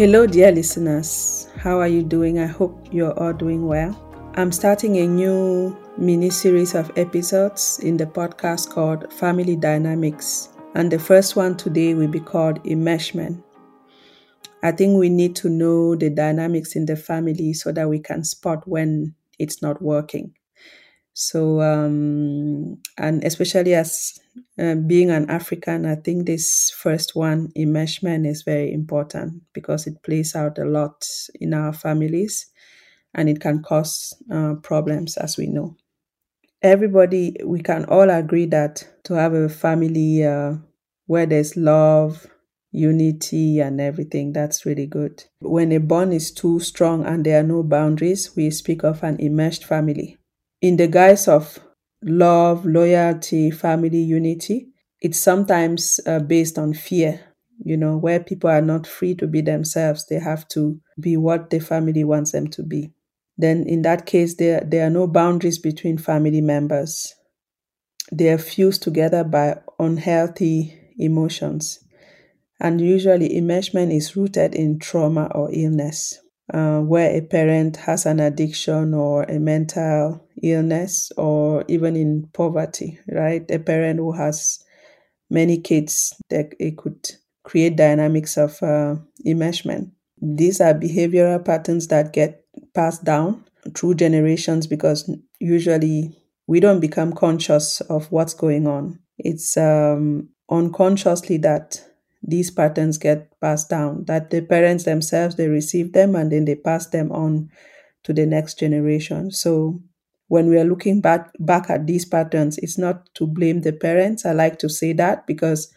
Hello, dear listeners. How are you doing? I hope you're all doing well. I'm starting a new mini series of episodes in the podcast called Family Dynamics. And the first one today will be called Enmeshment. I think we need to know the dynamics in the family so that we can spot when it's not working. So, um, and especially as uh, being an African, I think this first one, enmeshment, is very important because it plays out a lot in our families and it can cause uh, problems, as we know. Everybody, we can all agree that to have a family uh, where there's love, unity, and everything, that's really good. When a bond is too strong and there are no boundaries, we speak of an enmeshed family in the guise of love, loyalty, family unity. It's sometimes uh, based on fear, you know, where people are not free to be themselves. They have to be what the family wants them to be. Then, in that case, there, there are no boundaries between family members. They are fused together by unhealthy emotions. And usually, enmeshment is rooted in trauma or illness uh, where a parent has an addiction or a mental illness or even in poverty, right? A parent who has many kids, that it could create dynamics of uh, enmeshment. These are behavioral patterns that get passed down through generations because usually we don't become conscious of what's going on. It's um, unconsciously that these patterns get passed down that the parents themselves they receive them and then they pass them on to the next generation. So when we are looking back back at these patterns it's not to blame the parents. I like to say that because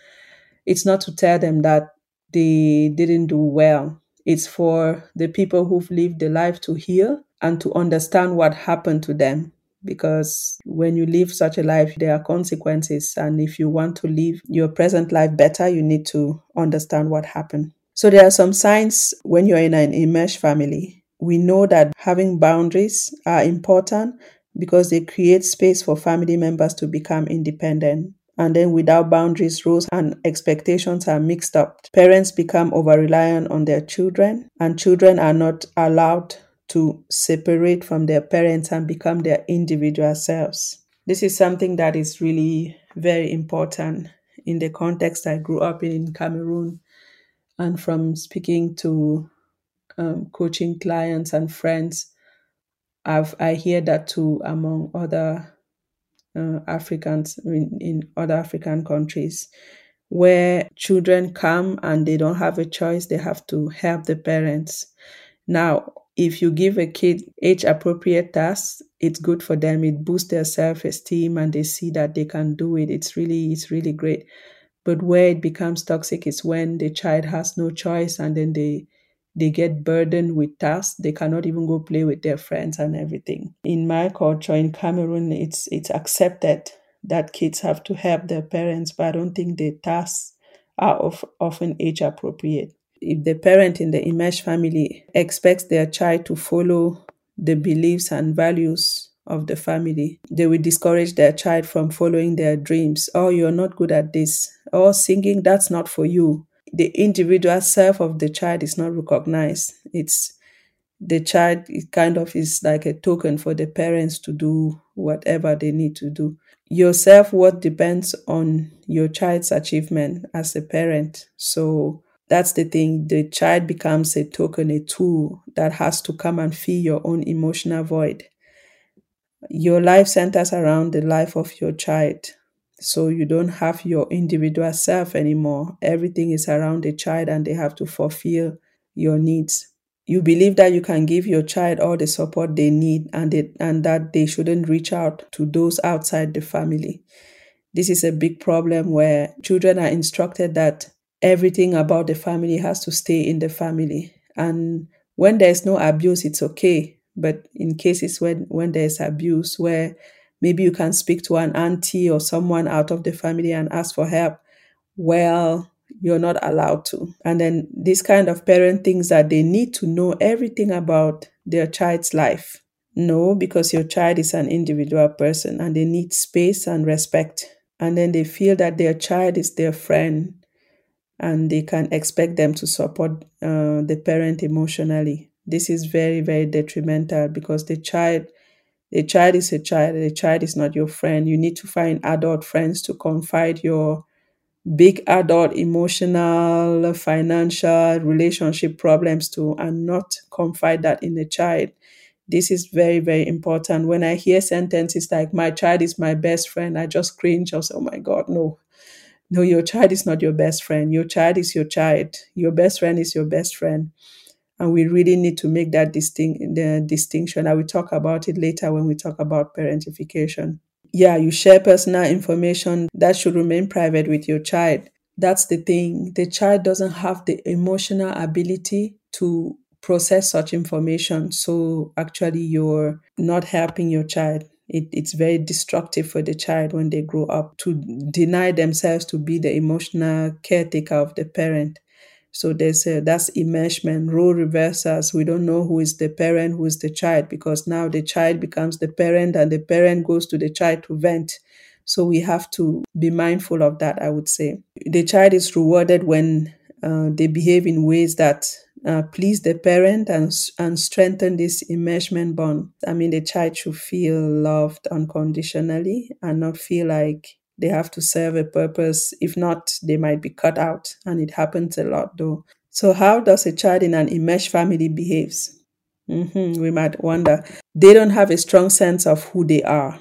it's not to tell them that they didn't do well. It's for the people who've lived the life to heal and to understand what happened to them because when you live such a life, there are consequences. And if you want to live your present life better, you need to understand what happened. So there are some signs when you're in an enmeshed family. We know that having boundaries are important because they create space for family members to become independent. And then without boundaries, roles and expectations are mixed up. Parents become over reliant on their children, and children are not allowed to separate from their parents and become their individual selves. This is something that is really very important in the context I grew up in in Cameroon and from speaking to um, coaching clients and friends. I've, I hear that too among other uh, Africans in, in other African countries where children come and they don't have a choice, they have to help the parents. Now, if you give a kid age appropriate tasks it's good for them. It boosts their self-esteem and they see that they can do it. It's really it's really great. But where it becomes toxic is when the child has no choice and then they they get burdened with tasks. They cannot even go play with their friends and everything. In my culture in cameroon it's it's accepted that kids have to help their parents but i don't think the tasks are of, often age appropriate if the parent in the enmeshed family expects their child to follow the beliefs and values of the family, they will discourage their child from following their dreams. Oh, you're not good at this. Oh, singing, that's not for you. The individual self of the child is not recognized. It's the child it kind of is like a token for the parents to do whatever they need to do. Your self worth depends on your child's achievement as a parent. So that's the thing. The child becomes a token, a tool that has to come and fill your own emotional void. Your life centers around the life of your child. So you don't have your individual self anymore. Everything is around the child and they have to fulfill your needs. You believe that you can give your child all the support they need and, and that they shouldn't reach out to those outside the family. This is a big problem where children are instructed that everything about the family has to stay in the family. And when there's no abuse, it's okay. But in cases when, when there's abuse, where maybe you can speak to an auntie or someone out of the family and ask for help, well, you're not allowed to. And then this kind of parent thinks that they need to know everything about their child's life. No, because your child is an individual person and they need space and respect. And then they feel that their child is their friend and they can expect them to support uh, the parent emotionally. This is very, very detrimental because the child the child is a child. The child is not your friend. You need to find adult friends to confide your big adult emotional, financial, relationship problems to, and not confide that in a child. This is very, very important. When I hear sentences like, my child is my best friend, I just cringe. I say, oh my God, no. No, your child is not your best friend. Your child is your child. Your best friend is your best friend and we really need to make that the distinction. I will talk about it later when we talk about parentification. Yeah, you share personal information that should remain private with your child. That's the thing. The child doesn't have the emotional ability to process such information. So actually, you're not helping your child. It, it's very destructive for the child when they grow up to deny themselves to be the emotional caretaker of the parent. So there's a, that's immersion, role reversals. We don't know who is the parent, who is the child, because now the child becomes the parent and the parent goes to the child to vent. So we have to be mindful of that, I would say. The child is rewarded when uh, they behave in ways that uh, please the parent and, and strengthen this immersion bond. I mean, the child should feel loved unconditionally and not feel like they have to serve a purpose. If not, they might be cut out. And it happens a lot though. So, how does a child in an enmeshed family behaves? Mm-hmm, we might wonder. They don't have a strong sense of who they are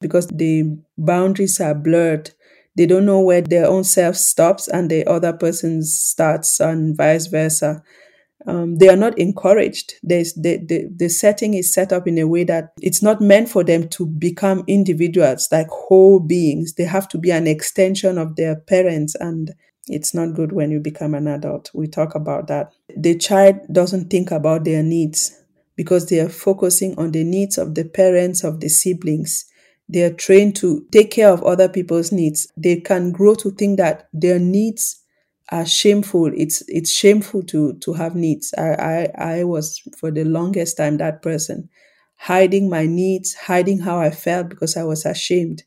because the boundaries are blurred. They don't know where their own self stops and the other person starts, and vice versa um, they are not encouraged. The, the, the setting is set up in a way that it's not meant for them to become individuals, like whole beings. They have to be an extension of their parents, and it's not good when you become an adult. We talk about that. The child doesn't think about their needs because they are focusing on the needs of the parents, of the siblings. They are trained to take care of other people's needs. They can grow to think that their needs are shameful. It's it's shameful to to have needs. I, I I was for the longest time that person, hiding my needs, hiding how I felt because I was ashamed.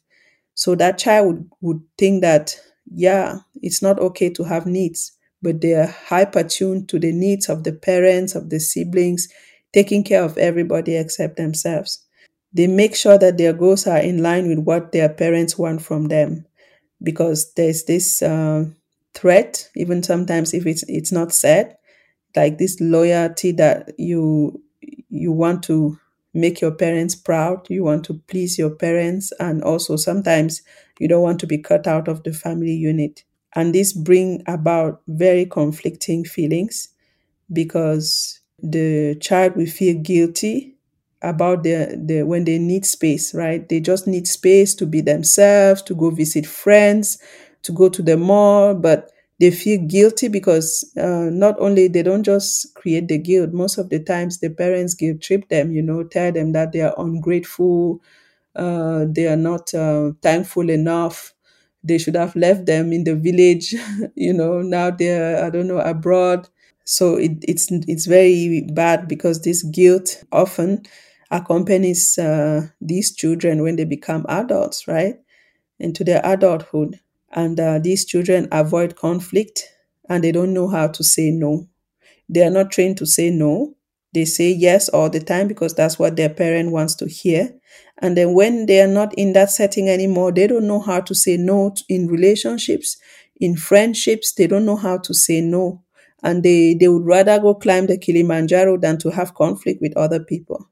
So that child would, would think that yeah, it's not okay to have needs, but they are hyper tuned to the needs of the parents, of the siblings, taking care of everybody except themselves. They make sure that their goals are in line with what their parents want from them because there's this uh, threat, even sometimes if it's it's not said, like this loyalty that you you want to make your parents proud, you want to please your parents, and also sometimes you don't want to be cut out of the family unit. And this bring about very conflicting feelings because the child will feel guilty about the, the when they need space, right? They just need space to be themselves, to go visit friends, to go to the mall, but they feel guilty because uh, not only they don't just create the guilt, most of the times the parents guilt trip them, you know, tell them that they are ungrateful, uh, they are not uh, thankful enough. They should have left them in the village, you know. Now they're I don't know abroad, so it, it's it's very bad because this guilt often accompanies uh, these children when they become adults, right, into their adulthood and uh, these children avoid conflict and they don't know how to say no. They are not trained to say no. They say yes all the time because that's what their parent wants to hear. And then when they are not in that setting anymore, they don't know how to say no in relationships, in friendships. They don't know how to say no. And they, they would rather go climb the Kilimanjaro than to have conflict with other people.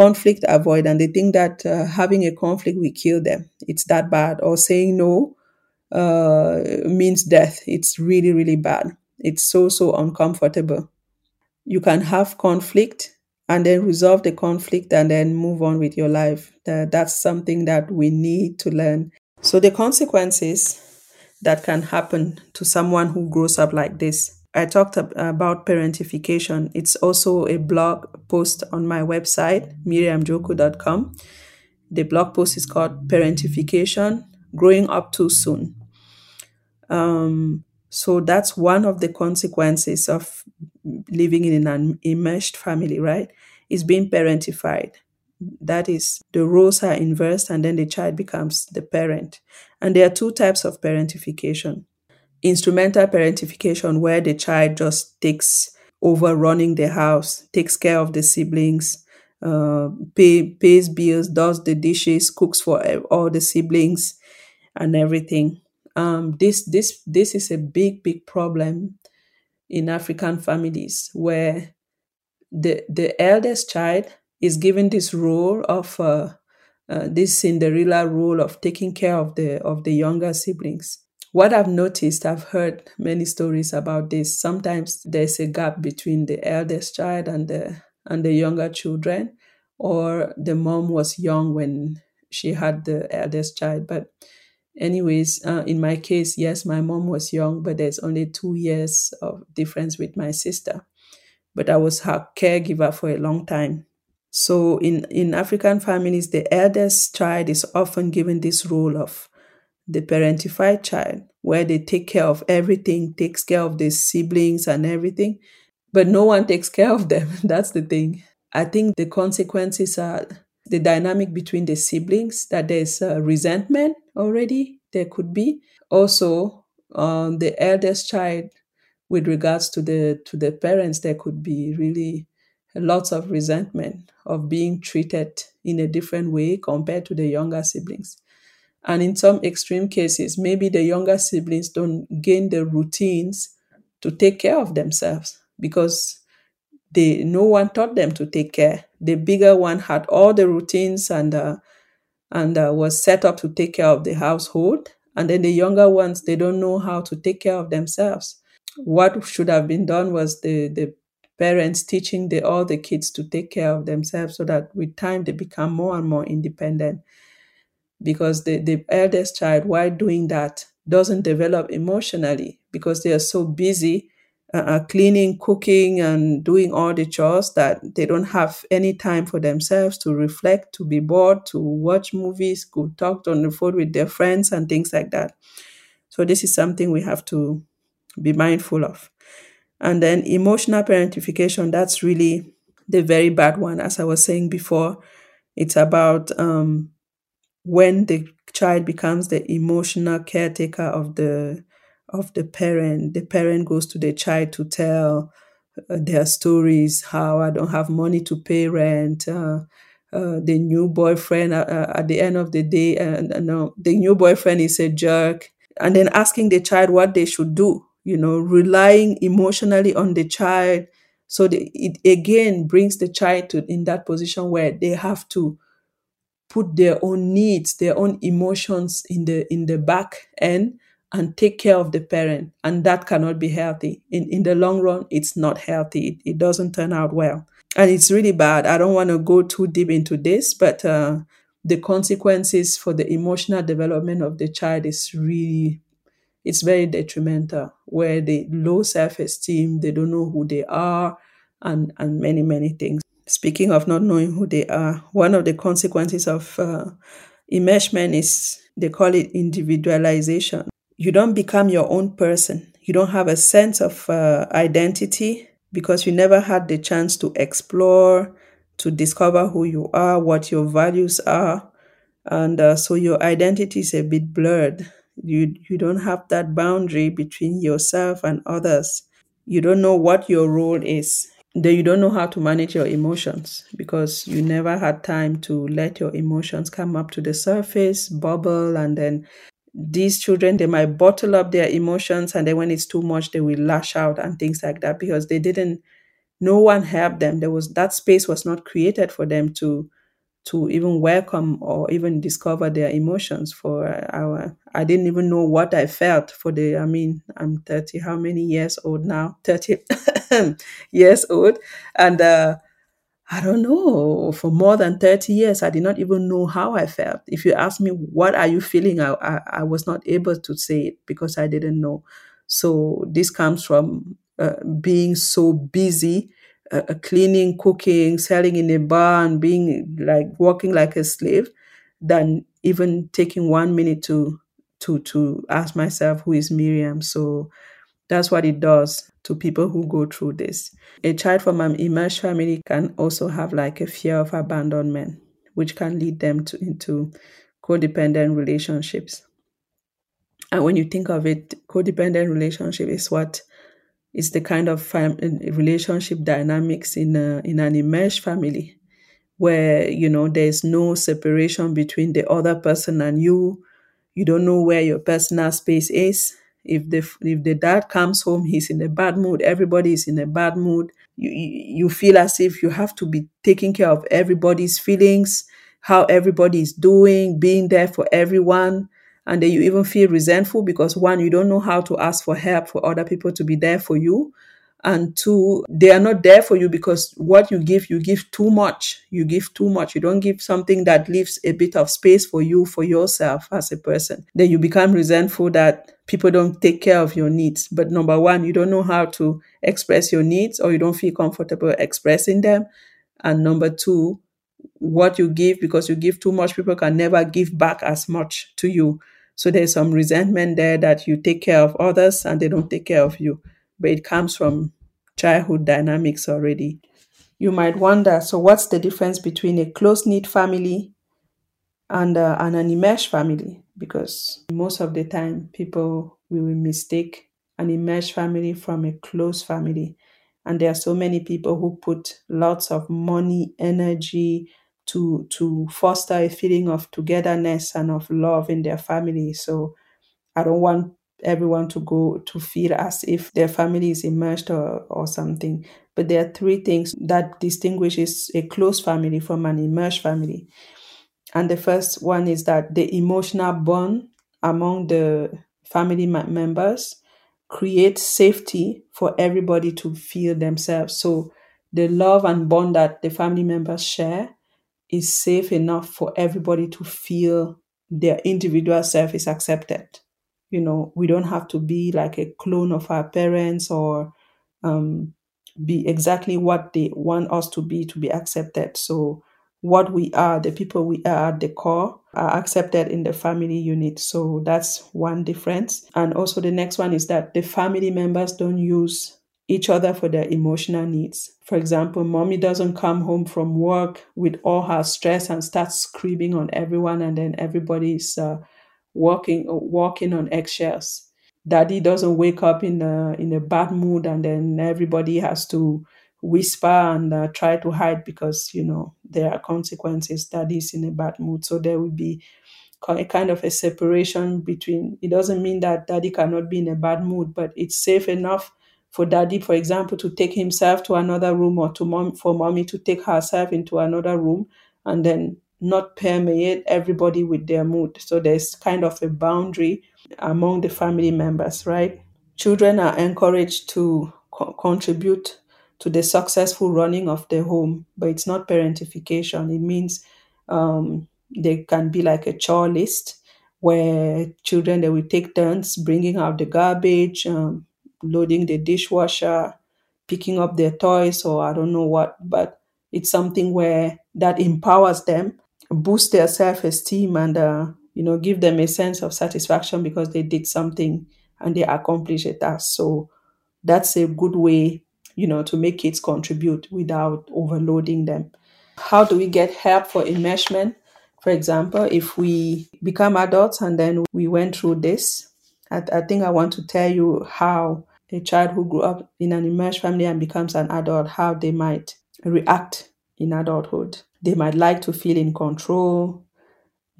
Conflict avoid, and they think that uh, having a conflict will kill them. It's that bad. Or saying no uh, means death. It's really, really bad. It's so, so uncomfortable. You can have conflict and then resolve the conflict and then move on with your life. That, that's something that we need to learn. So, the consequences that can happen to someone who grows up like this. I talked about parentification. It's also a blog post on my website, miriamjoku.com. The blog post is called Parentification Growing Up Too Soon. Um, so that's one of the consequences of living in an enmeshed family, right? Is being parentified. That is, the roles are inversed and then the child becomes the parent. And there are two types of parentification. Instrumental parentification, where the child just takes over running the house, takes care of the siblings, uh, pay, pays bills, does the dishes, cooks for all the siblings, and everything. Um, this this this is a big big problem in African families where the the eldest child is given this role of uh, uh, this Cinderella role of taking care of the of the younger siblings. What I've noticed, I've heard many stories about this. Sometimes there's a gap between the eldest child and the and the younger children, or the mom was young when she had the eldest child. But anyways, uh, in my case, yes, my mom was young, but there's only two years of difference with my sister. But I was her caregiver for a long time. So in, in African families, the eldest child is often given this role of the parentified child, where they take care of everything, takes care of the siblings and everything, but no one takes care of them. That's the thing. I think the consequences are the dynamic between the siblings, that there's uh, resentment already, there could be. Also, um, the eldest child, with regards to the to the parents, there could be really lots of resentment of being treated in a different way compared to the younger siblings. And in some extreme cases, maybe the younger siblings don't gain the routines to take care of themselves because they no one taught them to take care. The bigger one had all the routines and uh, and uh, was set up to take care of the household, and then the younger ones they don't know how to take care of themselves. What should have been done was the the parents teaching the all the kids to take care of themselves so that with time they become more and more independent because the, the eldest child while doing that doesn't develop emotionally because they are so busy uh, uh, cleaning cooking and doing all the chores that they don't have any time for themselves to reflect to be bored to watch movies to talk on the phone with their friends and things like that so this is something we have to be mindful of and then emotional parentification, that's really the very bad one. As I was saying before, it's about um, when the child becomes the emotional caretaker of the of the parent. The parent goes to the child to tell uh, their stories. How I don't have money to pay rent. Uh, uh, the new boyfriend uh, uh, at the end of the day, uh, no, the new boyfriend is a jerk, and then asking the child what they should do you know, relying emotionally on the child. So the, it again brings the child to in that position where they have to put their own needs, their own emotions in the in the back end and take care of the parent. And that cannot be healthy. In in the long run, it's not healthy. It, it doesn't turn out well. And it's really bad. I don't want to go too deep into this, but uh, the consequences for the emotional development of the child is really it's very detrimental where they low self-esteem they don't know who they are and and many many things speaking of not knowing who they are one of the consequences of uh, enmeshment is they call it individualization. You don't become your own person. You don't have a sense of uh, identity because you never had the chance to explore to discover who you are what your values are. And uh, so your identity is a bit blurred. You you don't have that boundary between yourself and others. You don't know what your role is then you don't know how to manage your emotions because you never had time to let your emotions come up to the surface bubble and then these children they might bottle up their emotions and then when it's too much they will lash out and things like that because they didn't no one helped them. There was that space was not created for them to to even welcome or even discover their emotions for our i didn't even know what i felt for the i mean i'm 30 how many years old now? 30 years old. And uh, i don't know for more than 30 years i did not even know how i felt. If you ask me what are you feeling? I, I, I was not able to say it because i didn't know. So this comes from uh, being so busy uh, cleaning, cooking, selling in a bar, and being like working like a slave, than even taking one minute to to to ask myself who is Miriam. So that's what it does to people who go through this. A child from an enmeshed family can also have like a fear of abandonment, which can lead them to into codependent relationships. And when you think of it, codependent relationship is what is the kind of fam- relationship dynamics in a, in an enmeshed family where you know there's no separation between the other person and you. You don't know where your personal space is. If the if the dad comes home he's in a bad mood. Everybody is in a bad mood. You you feel as if you have to be taking care of everybody's feelings how everybody is doing being there for everyone and then you even feel resentful because one you don't know how to ask for help for other people to be there for you and two they are not there for you because what you give you give too much. You give too much. You don't give something that leaves a bit of space for you for yourself as a person. Then you become resentful that people don't take care of your needs. But number one you don't know how to express your needs or you don't feel comfortable expressing them. And number two what you give because you give too much people can never give back as much to you so there's some resentment there that you take care of others and they don't take care of you but it comes from childhood dynamics already. You might wonder so, what's the difference between a close knit family and, uh, and an enmeshed family? Because most of the time, people will mistake an enmeshed family from a close family. And there are so many people who put lots of money, energy to, to foster a feeling of togetherness and of love in their family. So, I don't want everyone to go to feel as if their family is enmeshed or, or something. But there are three things that distinguishes a close family from an enmeshed family. And the first one is that the emotional bond among the family members creates safety for everybody to feel themselves. So the love and bond that the family members share is safe enough for everybody to feel their individual self is accepted you know we don't have to be like a clone of our parents or um, be exactly what they want us to be to be accepted so what we are the people we are at the core are accepted in the family unit. So that's one difference. And also the next one is that the family members don't use each other for their emotional needs. For example mommy doesn't come home from work with all her stress and starts screaming on everyone and then everybody's uh, walking walking on eggshells. Daddy doesn't wake up in a in a bad mood, and then everybody has to whisper and uh, try to hide because you know there are consequences. Daddy's in a bad mood, so there will be a kind of a separation between. It doesn't mean that daddy cannot be in a bad mood, but it's safe enough for daddy, for example, to take himself to another room or to mom for mommy to take herself into another room and then not permeate everybody with their mood. So there's kind of a boundary among the family members, right? Children are encouraged to co- contribute to the successful running of the home, but it's not parentification. It means um, there can be like a chore list where children they will take turns bringing out the garbage, um, loading the dishwasher, picking up their toys, or I don't know what, but it's something where that empowers them boost their self-esteem and uh, you know give them a sense of satisfaction because they did something and they accomplished a task so that's a good way you know to make kids contribute without overloading them how do we get help for enmeshment for example if we become adults and then we went through this I, I think i want to tell you how a child who grew up in an enmeshed family and becomes an adult how they might react in adulthood they might like to feel in control.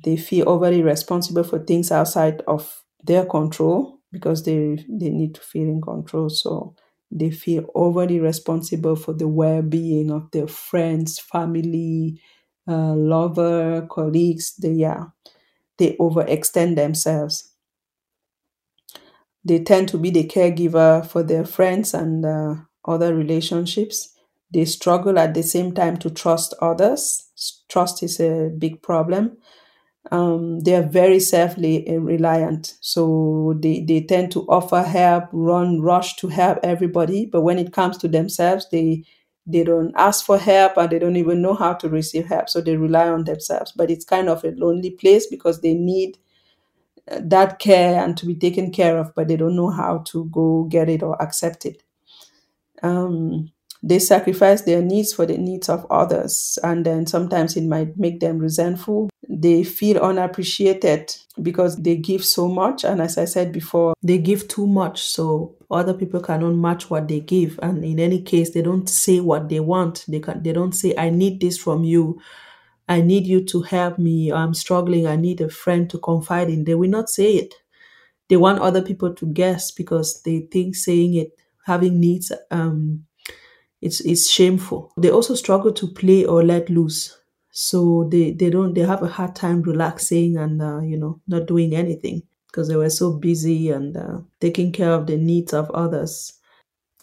They feel overly responsible for things outside of their control because they, they need to feel in control. So they feel overly responsible for the well being of their friends, family, uh, lover, colleagues. They, yeah, they overextend themselves. They tend to be the caregiver for their friends and uh, other relationships they struggle at the same time to trust others. Trust is a big problem. Um, they are very self reliant. So they, they tend to offer help, run, rush to help everybody. But when it comes to themselves, they they don't ask for help and they don't even know how to receive help. So they rely on themselves. But it's kind of a lonely place because they need uh, that care and to be taken care of, but they don't know how to go get it or accept it. Um, they sacrifice their needs for the needs of others and then sometimes it might make them resentful. They feel unappreciated because they give so much and as i said before they give too much so other people cannot match what they give. And in any case they don't say what they want. They can they don't say i need this from you. I need you to help me. I'm struggling. I need a friend to confide in. They will not say it. They want other people to guess because they think saying it having needs um it's it's shameful. They also struggle to play or let loose. So they, they don't they have a hard time relaxing and uh, you know not doing anything because they were so busy and uh, taking care of the needs of others.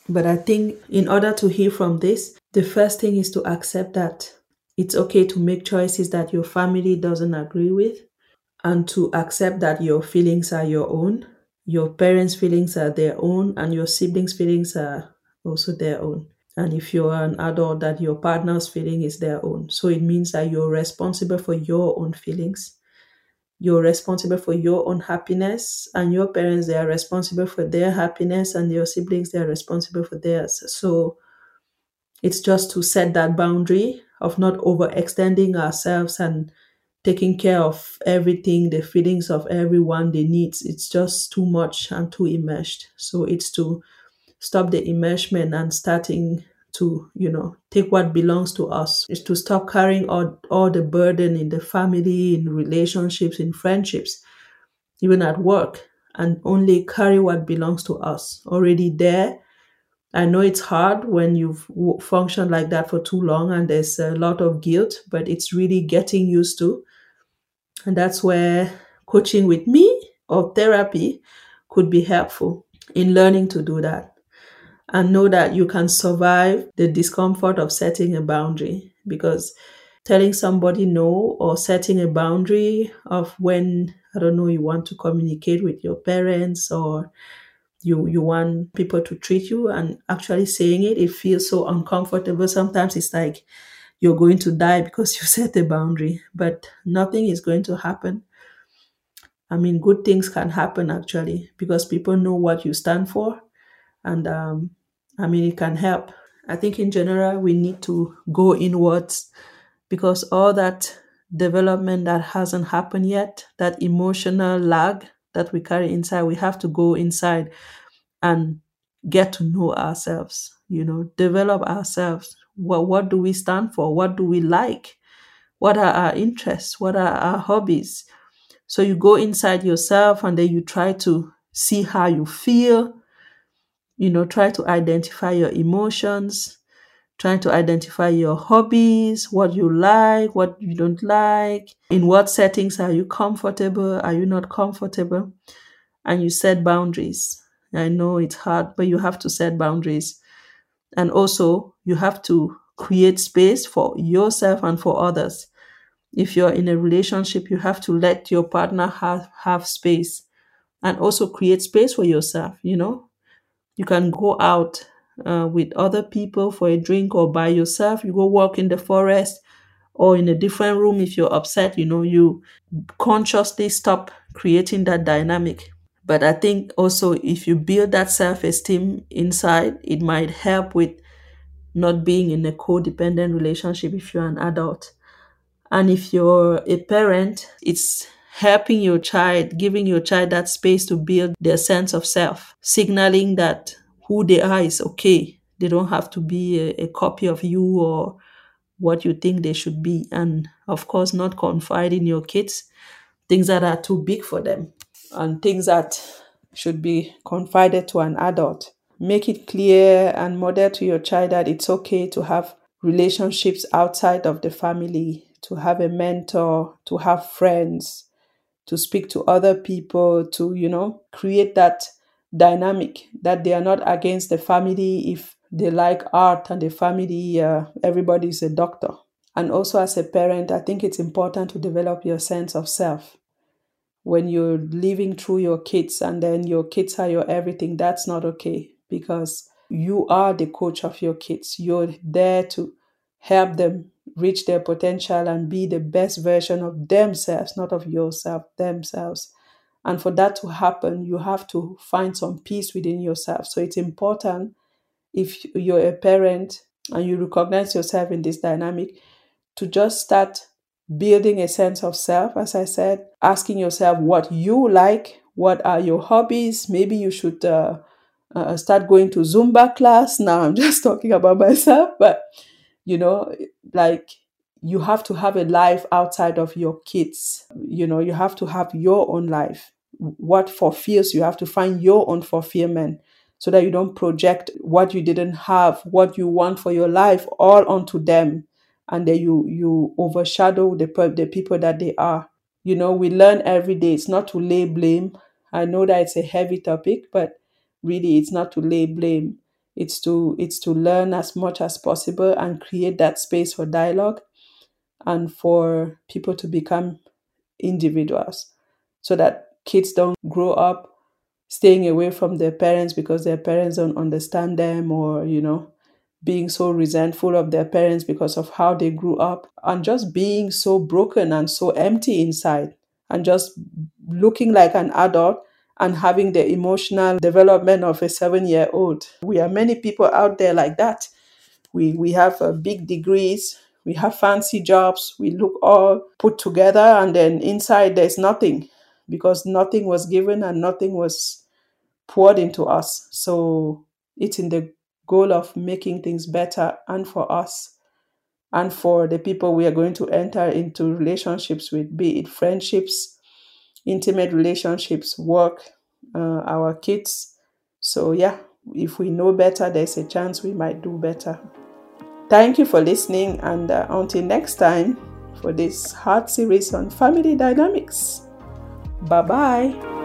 But I think in order to heal from this, the first thing is to accept that it's okay to make choices that your family doesn't agree with and to accept that your feelings are your own, your parents' feelings are their own, and your siblings' feelings are also their own and if you're an adult that your partner's feeling is their own. So it means that you're responsible for your own feelings. You're responsible for your own happiness and your parents they are responsible for their happiness and your siblings they are responsible for theirs. So it's just to set that boundary of not overextending ourselves and taking care of everything the feelings of everyone the needs. It's just too much and too enmeshed so it's to stop the immersion and starting to you know take what belongs to us. Is to stop carrying all, all the burden in the family in relationships in friendships even at work and only carry what belongs to us. Already there i know it's hard when you've functioned like that for too long and there's a lot of guilt but it's really getting used to. And that's where coaching with me or therapy could be helpful in learning to do that and know that you can survive the discomfort of setting a boundary. Because telling somebody no or setting a boundary of when i don't know you want to communicate with your parents or you you want people to treat you and actually saying it it feels so uncomfortable. Sometimes it's like you're going to die because you set a boundary but nothing is going to happen. I mean good things can happen actually because people know what you stand for and um, I mean, it can help. I think in general, we need to go inwards because all that development that hasn't happened yet, that emotional lag that we carry inside, we have to go inside and get to know ourselves, you know, develop ourselves. What, what do we stand for? What do we like? What are our interests? What are our hobbies? So you go inside yourself and then you try to see how you feel, you know, try to identify your emotions, trying to identify your hobbies, what you like, what you don't like, in what settings are you comfortable, are you not comfortable, and you set boundaries. I know it's hard, but you have to set boundaries. And also, you have to create space for yourself and for others. If you're in a relationship, you have to let your partner have, have space and also create space for yourself, you know, you can go out uh, with other people for a drink or by yourself. You go walk in the forest or in a different room if you're upset. You know, you consciously stop creating that dynamic. But I think also if you build that self esteem inside, it might help with not being in a codependent relationship if you're an adult. And if you're a parent, it's helping your child, giving your child that space to build their sense of self, signaling that who they are is okay. They don't have to be a, a copy of you or what you think they should be. And of course, not confide in your kids things that are too big for them and things that should be confided to an adult. Make it clear and model to your child that it's okay to have relationships outside of the family, to have a mentor, to have friends, to speak to other people, to, you know, create that dynamic that they are not against the family if they like art and the family, uh, everybody is a doctor. And also, as a parent, I think it's important to develop your sense of self. When you're living through your kids and then your kids are your everything, that's not okay because you are the coach of your kids. You're there to help them reach their potential and be the best version of themselves, not of yourself, themselves. And for that to happen, you have to find some peace within yourself. So it's important if you're a parent and you recognize yourself in this dynamic, to just start building a sense of self, as I said, asking yourself what you like, what are your hobbies. Maybe you should uh, uh, start going to Zumba class. Now I'm just talking about myself, but you know, like you have to have a life outside of your kids. You know, you have to have your own life. What fulfills you have to find your own fulfillment so that you don't project what you didn't have, what you want for your life all onto them and then you you overshadow the the people that they are. You know, we learn every day. It's not to lay blame. I know that it's a heavy topic, but really it's not to lay blame. It's to it's to learn as much as possible and create that space for dialogue and for people to become individuals so that kids don't grow up staying away from their parents because their parents don't understand them or you know being so resentful of their parents because of how they grew up and just being so broken and so empty inside and just looking like an adult and having the emotional development of a seven year old. We are many people out there like that. We, we have uh, big degrees, we have fancy jobs, we look all put together, and then inside there's nothing because nothing was given and nothing was poured into us. So it's in the goal of making things better and for us and for the people we are going to enter into relationships with, be it friendships, intimate relationships, work, uh, our kids. So, yeah, if we know better, there's a chance we might do better. Thank you for listening, and uh, until next time for this hard series on family dynamics. Bye bye.